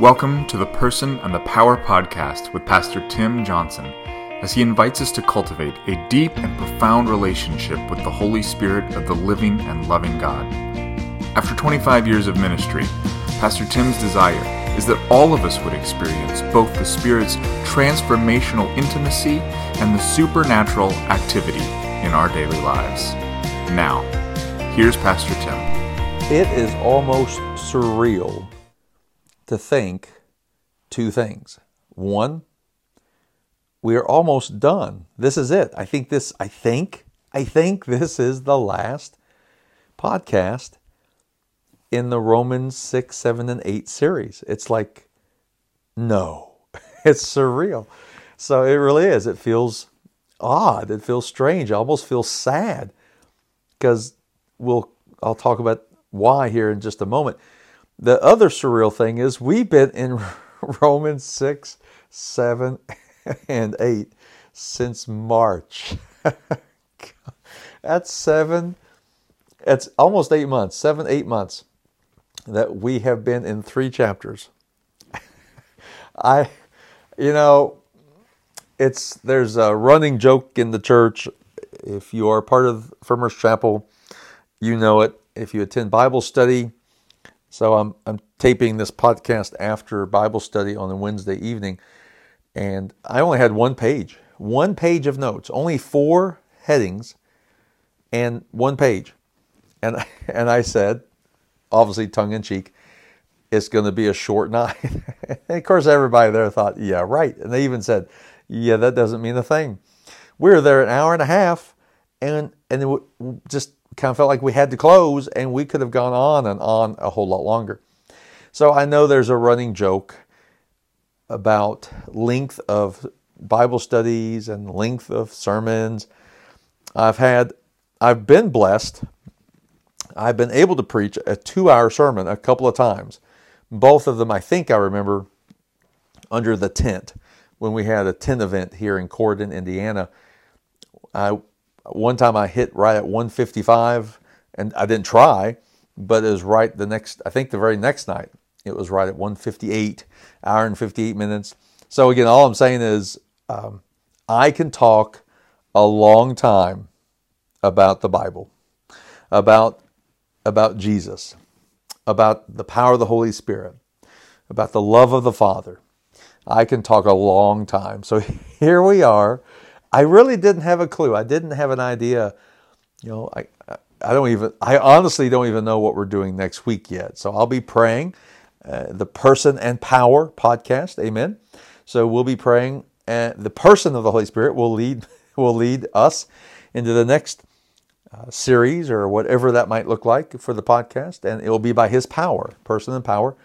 Welcome to the Person and the Power podcast with Pastor Tim Johnson as he invites us to cultivate a deep and profound relationship with the Holy Spirit of the living and loving God. After 25 years of ministry, Pastor Tim's desire is that all of us would experience both the Spirit's transformational intimacy and the supernatural activity in our daily lives. Now, here's Pastor Tim. It is almost surreal to think two things. One, we are almost done. This is it. I think this I think I think this is the last podcast in the Romans 6, 7 and 8 series. It's like no. It's surreal. So it really is. It feels odd. It feels strange. I almost feel sad because we'll I'll talk about why here in just a moment. The other surreal thing is we've been in Romans 6, 7, and 8 since March. That's seven, it's almost eight months, seven, eight months that we have been in three chapters. I, you know, it's there's a running joke in the church. If you are part of Firmers Chapel, you know it. If you attend Bible study, so I'm I'm taping this podcast after Bible study on a Wednesday evening, and I only had one page, one page of notes, only four headings, and one page, and and I said, obviously tongue in cheek, it's going to be a short night. and of course, everybody there thought, yeah, right, and they even said, yeah, that doesn't mean a thing. We were there an hour and a half, and and just kind of felt like we had to close and we could have gone on and on a whole lot longer. So I know there's a running joke about length of Bible studies and length of sermons. I've had I've been blessed. I've been able to preach a 2-hour sermon a couple of times. Both of them I think I remember under the tent when we had a tent event here in Corydon, Indiana. I one time I hit right at 155, and I didn't try, but it was right the next, I think the very next night, it was right at 158, hour and 58 minutes. So again, all I'm saying is um, I can talk a long time about the Bible, about about Jesus, about the power of the Holy Spirit, about the love of the Father. I can talk a long time. So here we are I really didn't have a clue. I didn't have an idea. You know, I I don't even I honestly don't even know what we're doing next week yet. So I'll be praying uh, the Person and Power podcast. Amen. So we'll be praying and the person of the Holy Spirit will lead will lead us into the next uh, series or whatever that might look like for the podcast and it will be by his power, person and power.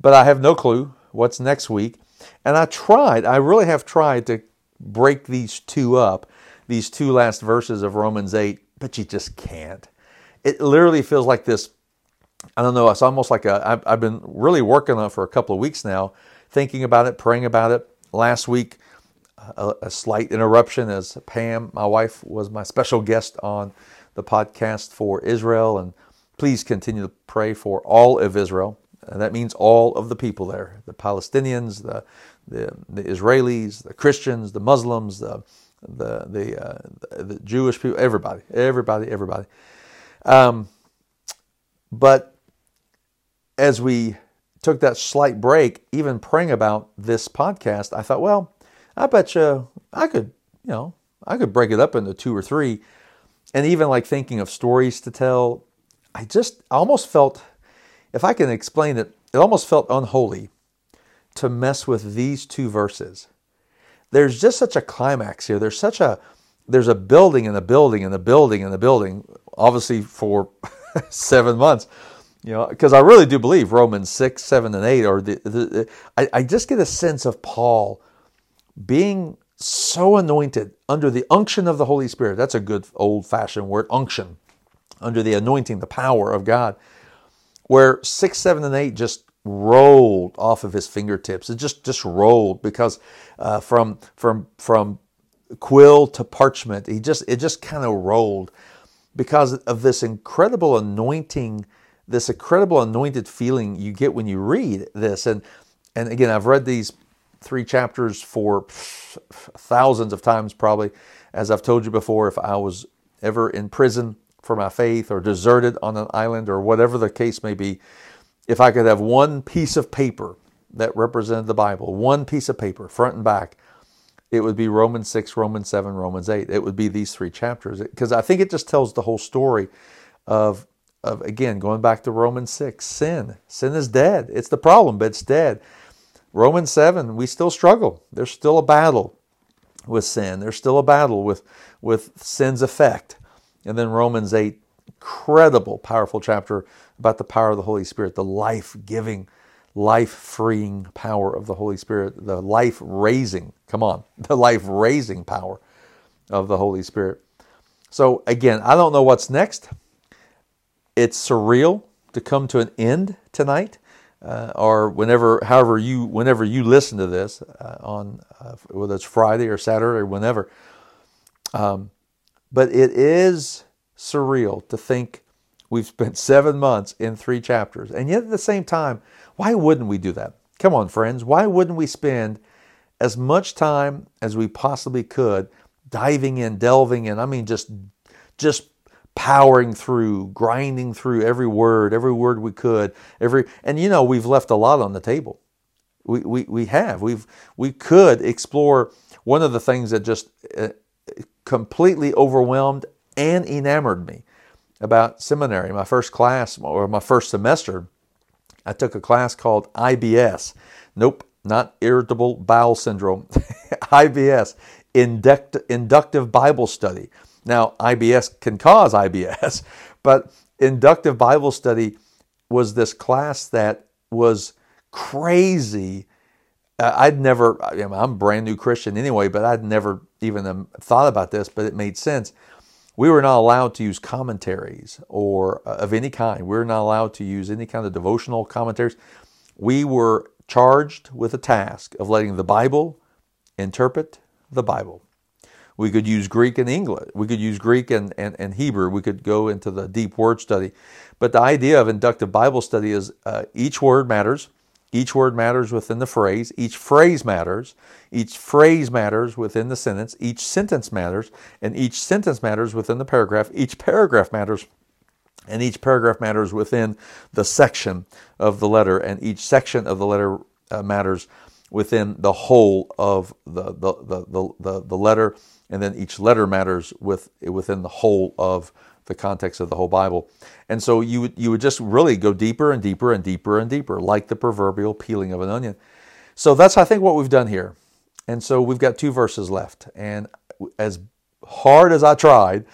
But I have no clue what's next week. And I tried, I really have tried to break these two up, these two last verses of Romans 8, but you just can't. It literally feels like this. I don't know. It's almost like a. I've, I've been really working on it for a couple of weeks now, thinking about it, praying about it. Last week, a, a slight interruption as Pam, my wife, was my special guest on the podcast for Israel. And please continue to pray for all of Israel. And that means all of the people there the Palestinians, the the, the Israelis, the Christians, the Muslims, the the the, uh, the Jewish people, everybody, everybody, everybody. Um, but as we took that slight break, even praying about this podcast, I thought, well, I bet you I could, you know, I could break it up into two or three, and even like thinking of stories to tell. I just I almost felt, if I can explain it, it almost felt unholy to mess with these two verses. There's just such a climax here. There's such a there's a building and a building and a building and a building, obviously for seven months. You know, because I really do believe Romans six, seven, and eight are the. the I, I just get a sense of Paul being so anointed under the unction of the Holy Spirit. That's a good old fashioned word, unction, under the anointing, the power of God. Where six, seven, and eight just rolled off of his fingertips. It just just rolled because uh, from from from quill to parchment, he just it just kind of rolled because of this incredible anointing this incredible anointed feeling you get when you read this. And and again, I've read these three chapters for thousands of times probably. As I've told you before, if I was ever in prison for my faith or deserted on an island or whatever the case may be, if I could have one piece of paper that represented the Bible, one piece of paper, front and back, it would be Romans 6, Romans 7, Romans 8. It would be these three chapters because I think it just tells the whole story of, of, again, going back to Romans 6, sin. Sin is dead. It's the problem, but it's dead. Romans 7, we still struggle. There's still a battle with sin. There's still a battle with, with sin's effect. And then Romans 8, incredible, powerful chapter about the power of the Holy Spirit, the life giving, life freeing power of the Holy Spirit, the life raising, come on, the life raising power of the Holy Spirit. So, again, I don't know what's next. It's surreal to come to an end tonight. Uh, or whenever, however you, whenever you listen to this uh, on uh, whether it's Friday or Saturday or whenever. Um, but it is surreal to think we've spent seven months in three chapters, and yet at the same time, why wouldn't we do that? Come on, friends, why wouldn't we spend as much time as we possibly could diving in, delving in? I mean, just just powering through, grinding through every word, every word we could, every and you know we've left a lot on the table. We we, we have. We've we could explore one of the things that just uh, completely overwhelmed and enamored me about seminary. My first class or my first semester, I took a class called IBS. Nope, not irritable bowel syndrome. IBS, induct, inductive Bible study. Now, IBS can cause IBS, but inductive Bible study was this class that was crazy. Uh, I'd never, I I'm a brand new Christian anyway, but I'd never even um, thought about this, but it made sense. We were not allowed to use commentaries or uh, of any kind. We were not allowed to use any kind of devotional commentaries. We were charged with a task of letting the Bible interpret the Bible. We could use Greek and English. We could use Greek and, and, and Hebrew. We could go into the deep word study. But the idea of inductive Bible study is uh, each word matters. Each word matters within the phrase. Each phrase matters. Each phrase matters within the sentence. Each sentence matters. And each sentence matters within the paragraph. Each paragraph matters. And each paragraph matters within the section of the letter. And each section of the letter uh, matters within the whole of the, the, the, the, the letter and then each letter matters with within the whole of the context of the whole Bible. And so you would, you would just really go deeper and deeper and deeper and deeper, like the proverbial peeling of an onion. So that's I think what we've done here. And so we've got two verses left. And as hard as I tried,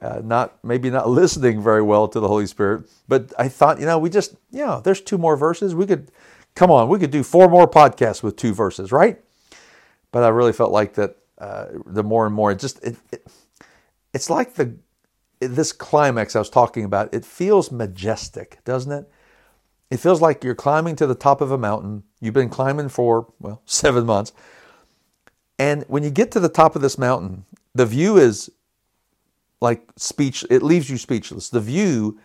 uh, not maybe not listening very well to the Holy Spirit, but I thought, you know, we just, know, there's two more verses. We could, come on, we could do four more podcasts with two verses, right? But I really felt like that uh, the more and more it just it, it, it's like the this climax I was talking about. It feels majestic, doesn't it? It feels like you're climbing to the top of a mountain. You've been climbing for well seven months, and when you get to the top of this mountain, the view is like speech. It leaves you speechless. The view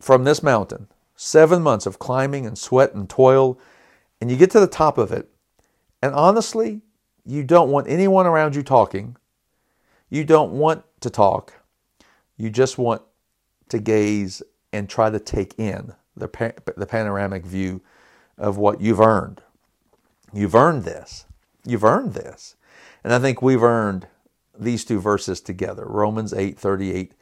from this mountain, seven months of climbing and sweat and toil, and you get to the top of it, and honestly, you don't want anyone around you talking. You don't want to talk. You just want to gaze and try to take in the, the panoramic view of what you've earned. You've earned this. You've earned this. And I think we've earned these two verses together Romans 8 38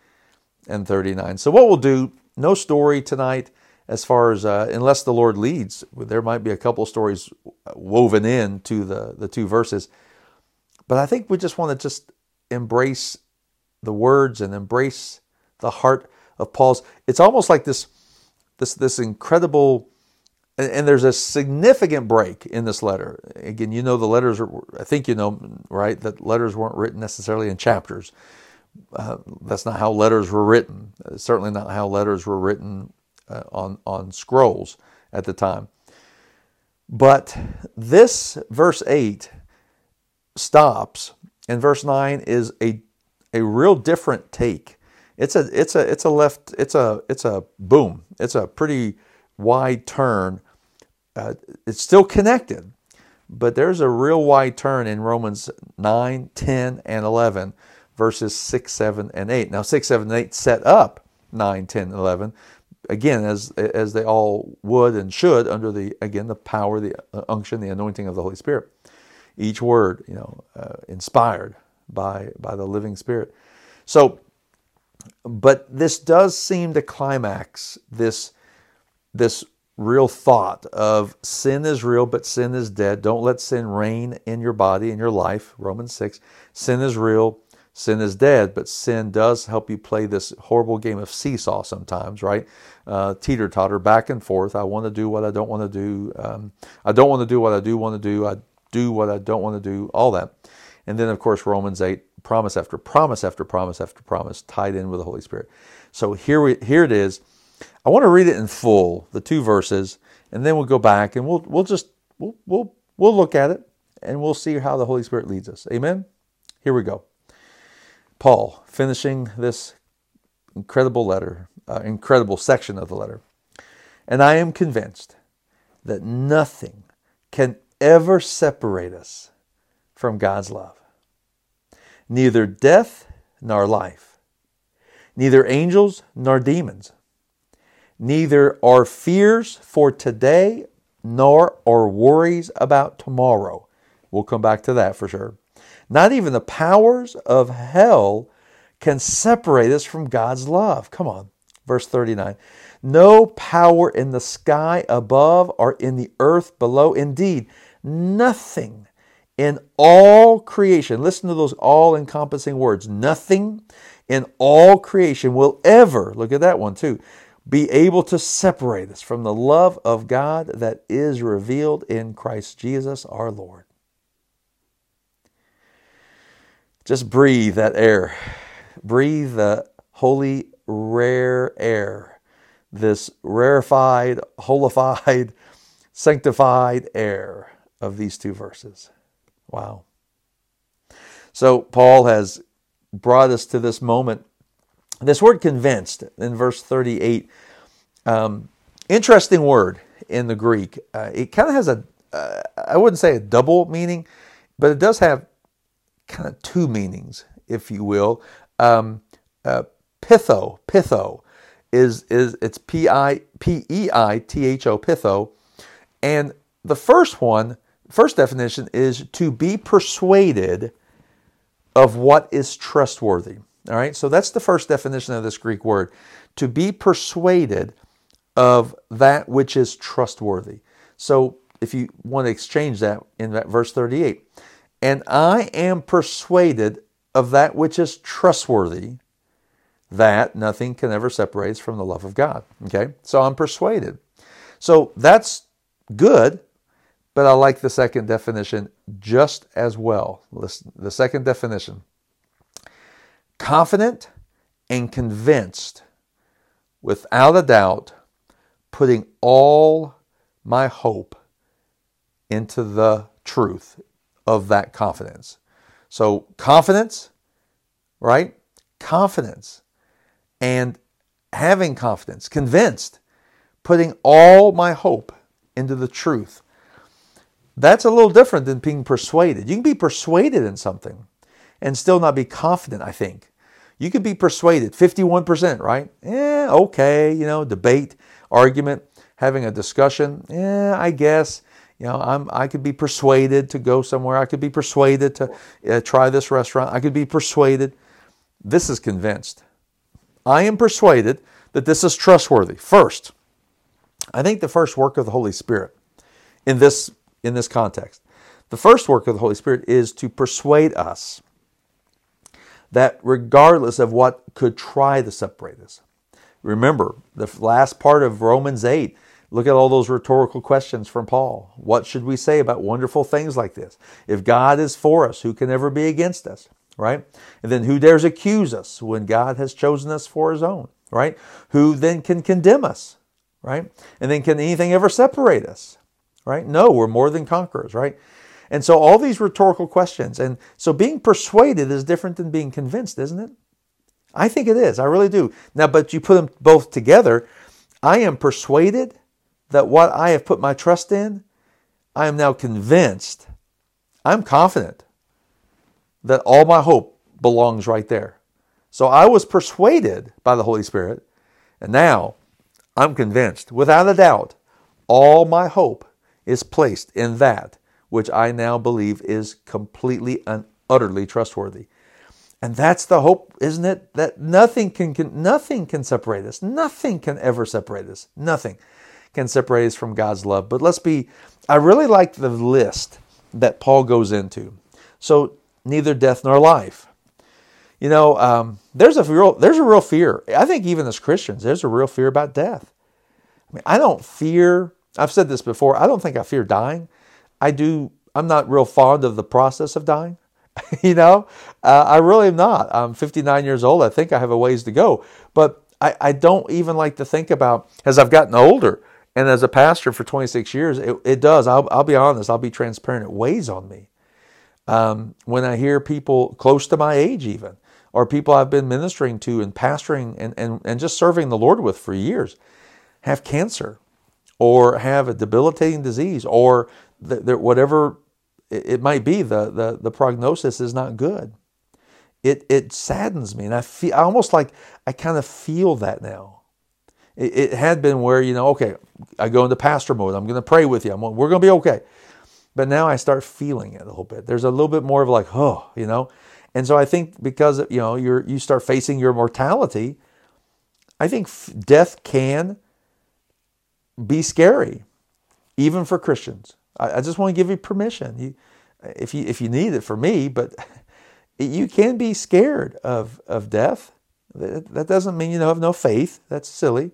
and 39. So, what we'll do, no story tonight as far as, uh, unless the Lord leads, there might be a couple stories woven in to the, the two verses. But I think we just want to just embrace the words and embrace the heart of Paul's. It's almost like this, this, this incredible, and, and there's a significant break in this letter. Again, you know the letters are, I think you know, right, that letters weren't written necessarily in chapters. Uh, that's not how letters were written. certainly not how letters were written uh, on, on scrolls at the time. But this verse 8 stops, and verse 9 is a, a real different take. it's a it's a it's a left it's a it's a boom. It's a pretty wide turn. Uh, it's still connected, but there's a real wide turn in Romans 9, 10, and 11 verses 6, 7, and 8. Now 6, 7, and 8 set up 9, 10, 11 again as as they all would and should under the again the power the unction the anointing of the holy spirit each word you know uh, inspired by by the living spirit. So but this does seem to climax this this real thought of sin is real but sin is dead. Don't let sin reign in your body in your life. Romans 6 sin is real sin is dead but sin does help you play this horrible game of seesaw sometimes right? Uh, teeter totter back and forth. I want to do what i don't want to do um, i don't want to do what i do want to do i do what i don't want to do all that and then of course romans 8 promise after promise after promise after promise tied in with the Holy Spirit. So here we here it is. I want to read it in full, the two verses, and then we'll go back and we'll we'll just we'll we'll we'll look at it and we'll see how the Holy Spirit leads us. Amen. Here we go. Paul finishing this incredible letter, uh, incredible section of the letter. And I am convinced that nothing can ever separate us from God's love neither death nor life, neither angels nor demons, neither our fears for today nor our worries about tomorrow. We'll come back to that for sure. Not even the powers of hell can separate us from God's love. Come on. Verse 39. No power in the sky above or in the earth below. Indeed, nothing in all creation, listen to those all encompassing words, nothing in all creation will ever, look at that one too, be able to separate us from the love of God that is revealed in Christ Jesus our Lord. Just breathe that air. Breathe the holy, rare air. This rarefied, holified, sanctified air of these two verses. Wow. So Paul has brought us to this moment. This word convinced in verse 38, um, interesting word in the Greek. Uh, it kind of has a uh, I wouldn't say a double meaning, but it does have kind of two meanings, if you will. Um, uh, peitho, peitho is is it's P I P E I T H O peitho, and the first one First definition is to be persuaded of what is trustworthy. All right, so that's the first definition of this Greek word to be persuaded of that which is trustworthy. So if you want to exchange that in that verse 38, and I am persuaded of that which is trustworthy, that nothing can ever separate us from the love of God. Okay, so I'm persuaded. So that's good but I like the second definition just as well. Listen, the second definition confident and convinced, without a doubt, putting all my hope into the truth of that confidence. So, confidence, right? Confidence and having confidence, convinced, putting all my hope into the truth that's a little different than being persuaded. You can be persuaded in something and still not be confident, I think. You could be persuaded, 51%, right? Yeah, okay, you know, debate, argument, having a discussion. Yeah, I guess. You know, I'm, I could be persuaded to go somewhere. I could be persuaded to uh, try this restaurant. I could be persuaded. This is convinced. I am persuaded that this is trustworthy. First, I think the first work of the Holy Spirit in this in this context. The first work of the Holy Spirit is to persuade us that regardless of what could try to separate us, remember the last part of Romans 8. Look at all those rhetorical questions from Paul. What should we say about wonderful things like this? If God is for us, who can ever be against us? Right? And then who dares accuse us when God has chosen us for his own? Right? Who then can condemn us? Right? And then can anything ever separate us? Right? No, we're more than conquerors, right? And so all these rhetorical questions. And so being persuaded is different than being convinced, isn't it? I think it is. I really do. Now, but you put them both together. I am persuaded that what I have put my trust in, I am now convinced, I'm confident that all my hope belongs right there. So I was persuaded by the Holy Spirit, and now I'm convinced, without a doubt, all my hope is placed in that which I now believe is completely and utterly trustworthy. And that's the hope, isn't it? That nothing can, can, nothing can separate us. Nothing can ever separate us. Nothing can separate us from God's love. But let's be I really like the list that Paul goes into. So neither death nor life. You know, um, there's a real there's a real fear. I think even as Christians, there's a real fear about death. I mean, I don't fear. I've said this before. I don't think I fear dying. I do. I'm not real fond of the process of dying. you know, uh, I really am not. I'm 59 years old. I think I have a ways to go, but I, I don't even like to think about as I've gotten older and as a pastor for 26 years. It, it does. I'll, I'll be honest. I'll be transparent. It weighs on me um, when I hear people close to my age, even or people I've been ministering to and pastoring and, and, and just serving the Lord with for years have cancer or have a debilitating disease or the, the, whatever it might be, the, the, the prognosis is not good. It, it saddens me. And I feel I almost like I kind of feel that now. It, it had been where, you know, okay, I go into pastor mode. I'm going to pray with you. I'm, we're going to be okay. But now I start feeling it a little bit. There's a little bit more of like, oh, you know. And so I think because you know you're you start facing your mortality, I think death can be scary, even for Christians. I, I just want to give you permission. You, if you if you need it for me, but you can be scared of of death. That doesn't mean you have no faith. That's silly.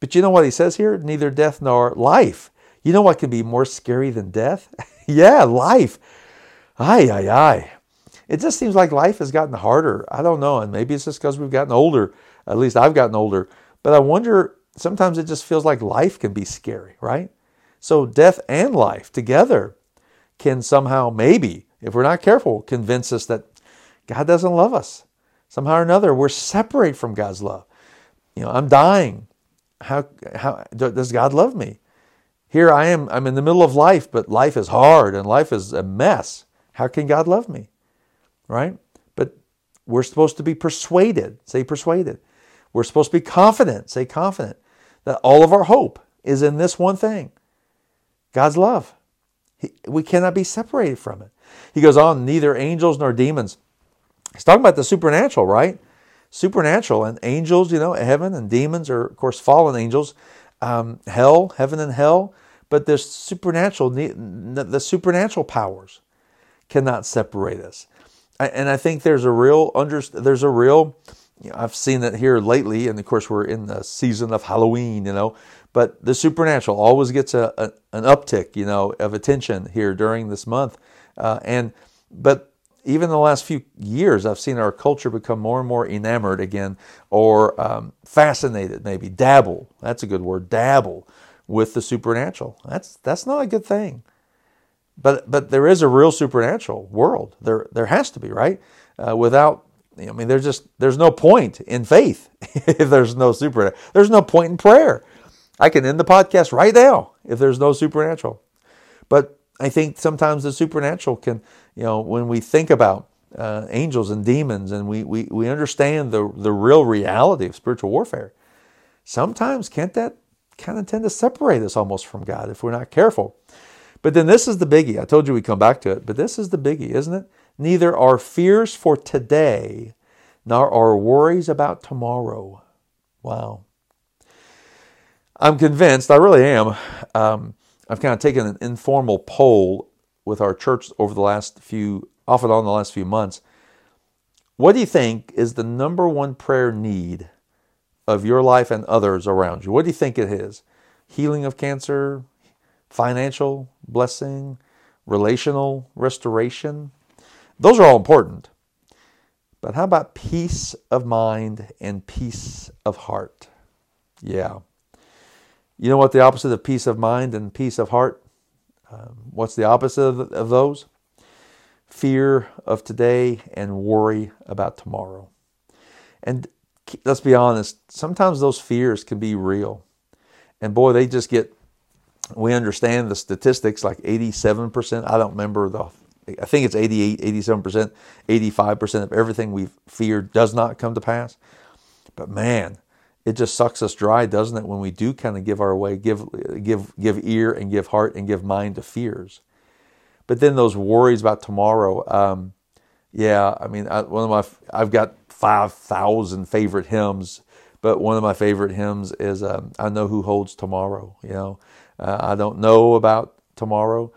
But you know what he says here? Neither death nor life. You know what can be more scary than death? yeah, life. Ay, ay, ay. It just seems like life has gotten harder. I don't know. And maybe it's just because we've gotten older. At least I've gotten older. But I wonder, sometimes it just feels like life can be scary, right? So death and life together can somehow, maybe, if we're not careful, convince us that God doesn't love us. Somehow or another, we're separate from God's love. You know, I'm dying. How, how does God love me? Here I am, I'm in the middle of life, but life is hard and life is a mess. How can God love me? Right? But we're supposed to be persuaded. Say persuaded. We're supposed to be confident. Say confident. That all of our hope is in this one thing God's love. He, we cannot be separated from it. He goes on, neither angels nor demons. He's talking about the supernatural, right? Supernatural and angels, you know, heaven and demons are, of course, fallen angels. Um, hell, heaven and hell, but there's supernatural, the supernatural powers cannot separate us. And I think there's a real under, there's a real, you know, I've seen it here lately, and of course we're in the season of Halloween, you know, but the supernatural always gets a, a an uptick, you know, of attention here during this month. Uh, and but even the last few years, I've seen our culture become more and more enamored again, or um, fascinated, maybe dabble. That's a good word, dabble with the supernatural. That's that's not a good thing. But but there is a real supernatural world. There there has to be, right? Uh, without I mean, there's just there's no point in faith if there's no supernatural. There's no point in prayer I can end the podcast right now if there's no supernatural. But I think sometimes the supernatural can, you know, when we think about uh, angels and demons and we, we, we understand the, the real reality of spiritual warfare, sometimes can't that kind of tend to separate us almost from God if we're not careful? But then this is the biggie. I told you we'd come back to it, but this is the biggie, isn't it? Neither our fears for today nor our worries about tomorrow. Wow. I'm convinced, I really am. Um, I've kind of taken an informal poll with our church over the last few, off and on the last few months. What do you think is the number one prayer need of your life and others around you? What do you think it is? Healing of cancer, financial blessing, relational restoration? Those are all important. But how about peace of mind and peace of heart? Yeah. You know what the opposite of peace of mind and peace of heart? Um, what's the opposite of, of those? Fear of today and worry about tomorrow. And let's be honest, sometimes those fears can be real. And boy, they just get, we understand the statistics like 87%. I don't remember the, I think it's 88, 87%, 85% of everything we've feared does not come to pass. But man, it just sucks us dry, doesn't it, when we do kind of give our way, give, give, give ear and give heart and give mind to fears. But then those worries about tomorrow, um, yeah, I mean, I, one of my, I've got 5,000 favorite hymns, but one of my favorite hymns is um, I Know Who Holds Tomorrow. You know, uh, I don't know about tomorrow.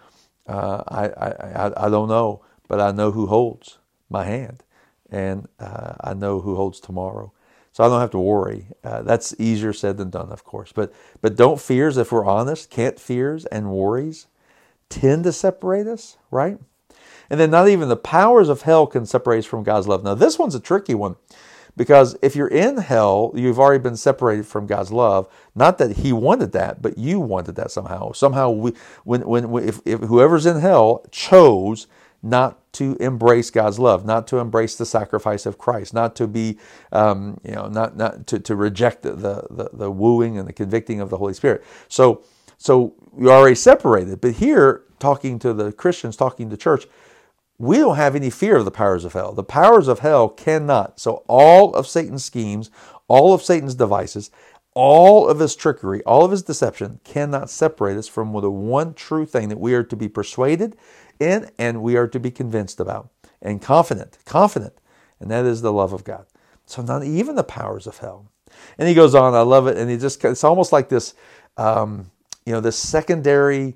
Uh, I, I, I, don't know, but I know who holds my hand, and uh, I know who holds tomorrow. So I don't have to worry. Uh, that's easier said than done, of course. But but don't fears, if we're honest, can't fears and worries tend to separate us, right? And then not even the powers of hell can separate us from God's love. Now, this one's a tricky one because if you're in hell, you've already been separated from God's love. Not that He wanted that, but you wanted that somehow. Somehow, we, when, when, if, if whoever's in hell chose not to embrace God's love, not to embrace the sacrifice of Christ, not to be, um, you know, not not to, to reject the, the the wooing and the convicting of the Holy Spirit. So so you're already separated. But here, talking to the Christians, talking to church, we don't have any fear of the powers of hell. The powers of hell cannot. So all of Satan's schemes, all of Satan's devices, all of his trickery, all of his deception cannot separate us from the one true thing that we are to be persuaded in and we are to be convinced about and confident, confident, and that is the love of God. So not even the powers of hell. And he goes on, I love it, and he just it's almost like this um, you know, this secondary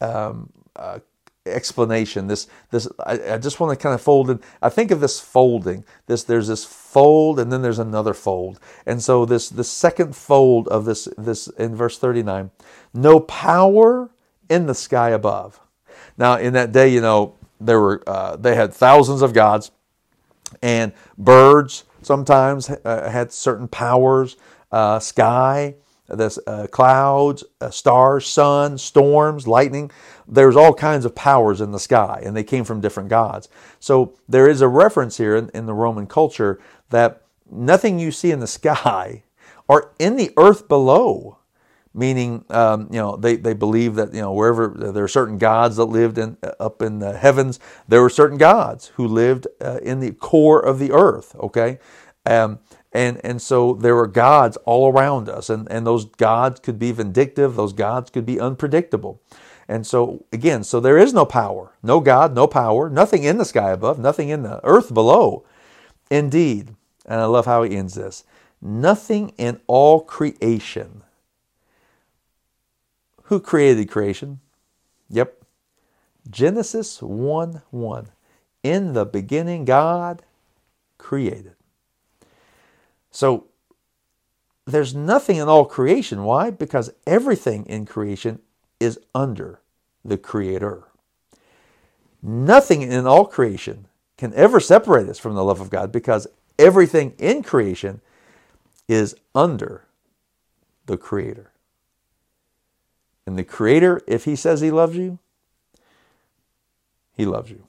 um, uh, explanation. This, this, I, I just want to kind of fold in. I think of this folding. This, there's this fold, and then there's another fold. And so this, the second fold of this, this in verse 39, no power in the sky above. Now, in that day, you know, there were uh, they had thousands of gods, and birds sometimes uh, had certain powers. Uh, sky the uh, clouds, uh, stars, sun, storms, lightning. There's all kinds of powers in the sky, and they came from different gods. So there is a reference here in, in the Roman culture that nothing you see in the sky or in the earth below. Meaning, um, you know, they, they believe that you know wherever there are certain gods that lived in uh, up in the heavens, there were certain gods who lived uh, in the core of the earth. Okay, um, and, and so there were gods all around us, and, and those gods could be vindictive, those gods could be unpredictable. And so, again, so there is no power, no God, no power, nothing in the sky above, nothing in the earth below. Indeed, and I love how he ends this nothing in all creation. Who created creation? Yep. Genesis 1 1. In the beginning, God created. So there's nothing in all creation. Why? Because everything in creation is under the Creator. Nothing in all creation can ever separate us from the love of God because everything in creation is under the Creator. And the Creator, if He says He loves you, He loves you.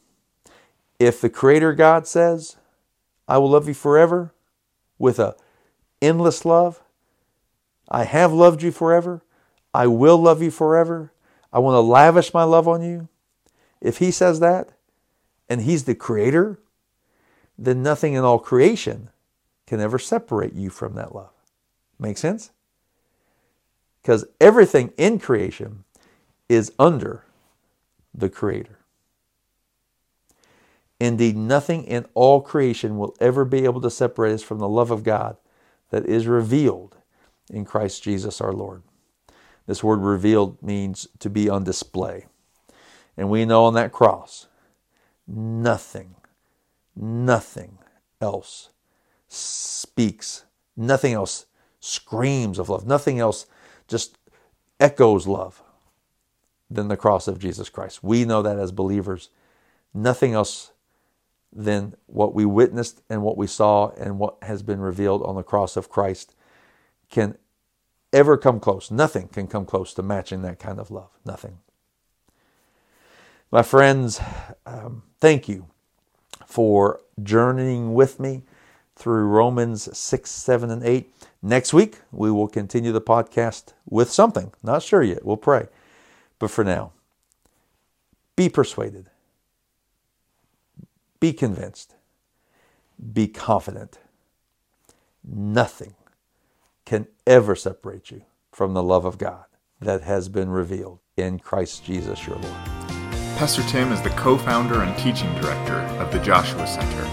If the Creator God says, I will love you forever, with a endless love. I have loved you forever. I will love you forever. I want to lavish my love on you. If he says that, and he's the creator, then nothing in all creation can ever separate you from that love. Make sense? Because everything in creation is under the creator. Indeed, nothing in all creation will ever be able to separate us from the love of God that is revealed in Christ Jesus our Lord. This word revealed means to be on display. And we know on that cross, nothing, nothing else speaks, nothing else screams of love, nothing else just echoes love than the cross of Jesus Christ. We know that as believers. Nothing else than what we witnessed and what we saw and what has been revealed on the cross of Christ can ever come close. Nothing can come close to matching that kind of love. Nothing. My friends, um, thank you for journeying with me through Romans 6, 7, and 8. Next week, we will continue the podcast with something. Not sure yet. We'll pray. But for now, be persuaded, be convinced, be confident. Nothing can ever separate you from the love of God that has been revealed in Christ Jesus your Lord. Pastor Tim is the co founder and teaching director of the Joshua Center,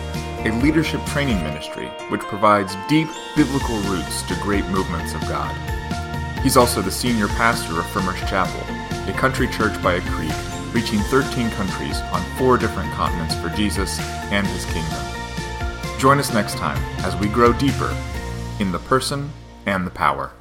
a leadership training ministry which provides deep biblical roots to great movements of God. He's also the senior pastor of Frimer's Chapel, a country church by a creek, reaching 13 countries on four different continents for Jesus and his kingdom. Join us next time as we grow deeper in the person and the power.